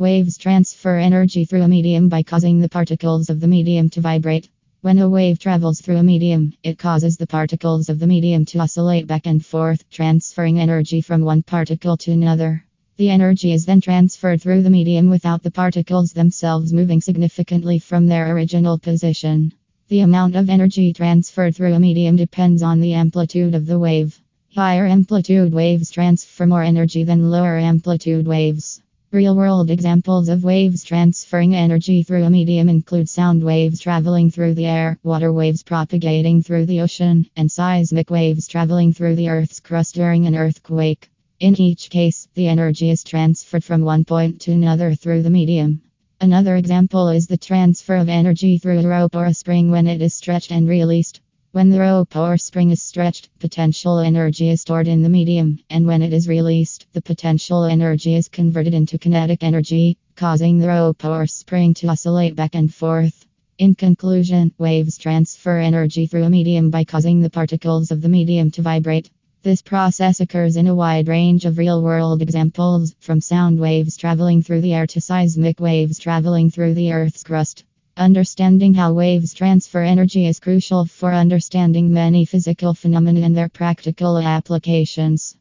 Waves transfer energy through a medium by causing the particles of the medium to vibrate. When a wave travels through a medium, it causes the particles of the medium to oscillate back and forth, transferring energy from one particle to another. The energy is then transferred through the medium without the particles themselves moving significantly from their original position. The amount of energy transferred through a medium depends on the amplitude of the wave. Higher amplitude waves transfer more energy than lower amplitude waves. Real world examples of waves transferring energy through a medium include sound waves traveling through the air, water waves propagating through the ocean, and seismic waves traveling through the Earth's crust during an earthquake. In each case, the energy is transferred from one point to another through the medium. Another example is the transfer of energy through a rope or a spring when it is stretched and released. When the rope or spring is stretched, potential energy is stored in the medium, and when it is released, the potential energy is converted into kinetic energy, causing the rope or spring to oscillate back and forth. In conclusion, waves transfer energy through a medium by causing the particles of the medium to vibrate. This process occurs in a wide range of real world examples, from sound waves traveling through the air to seismic waves traveling through the Earth's crust. Understanding how waves transfer energy is crucial for understanding many physical phenomena and their practical applications.